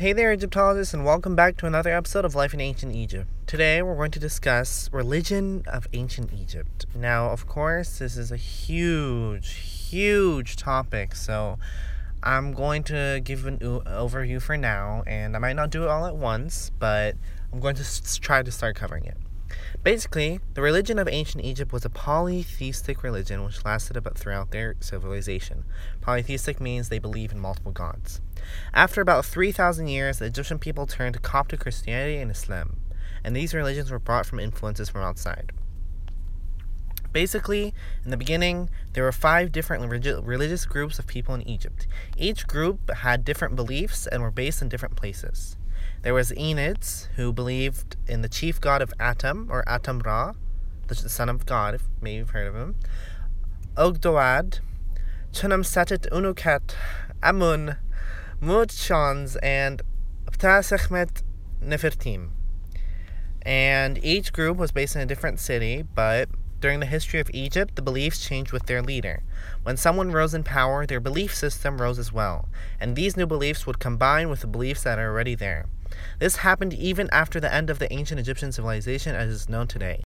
Hey there, Egyptologists, and welcome back to another episode of Life in Ancient Egypt. Today, we're going to discuss religion of ancient Egypt. Now, of course, this is a huge, huge topic, so I'm going to give an overview for now, and I might not do it all at once, but I'm going to try to start covering it. Basically, the religion of ancient Egypt was a polytheistic religion which lasted about throughout their civilization. Polytheistic means they believe in multiple gods. After about 3,000 years, the Egyptian people turned to Coptic Christianity and Islam, and these religions were brought from influences from outside. Basically, in the beginning, there were five different religious groups of people in Egypt. Each group had different beliefs and were based in different places. There was Enneads, who believed in the chief god of Atum, or Atum Ra, the son of God, if maybe you've heard of him. Ogdoad, Khnum Satet Anuket, Amun, Mutchans, and Ptah-Sekhmet Nefertem. And each group was based in a different city, but during the history of Egypt, the beliefs changed with their leader. When someone rose in power, their belief system rose as well, and these new beliefs would combine with the beliefs that are already there. This happened even after the end of the ancient Egyptian civilization as is known today.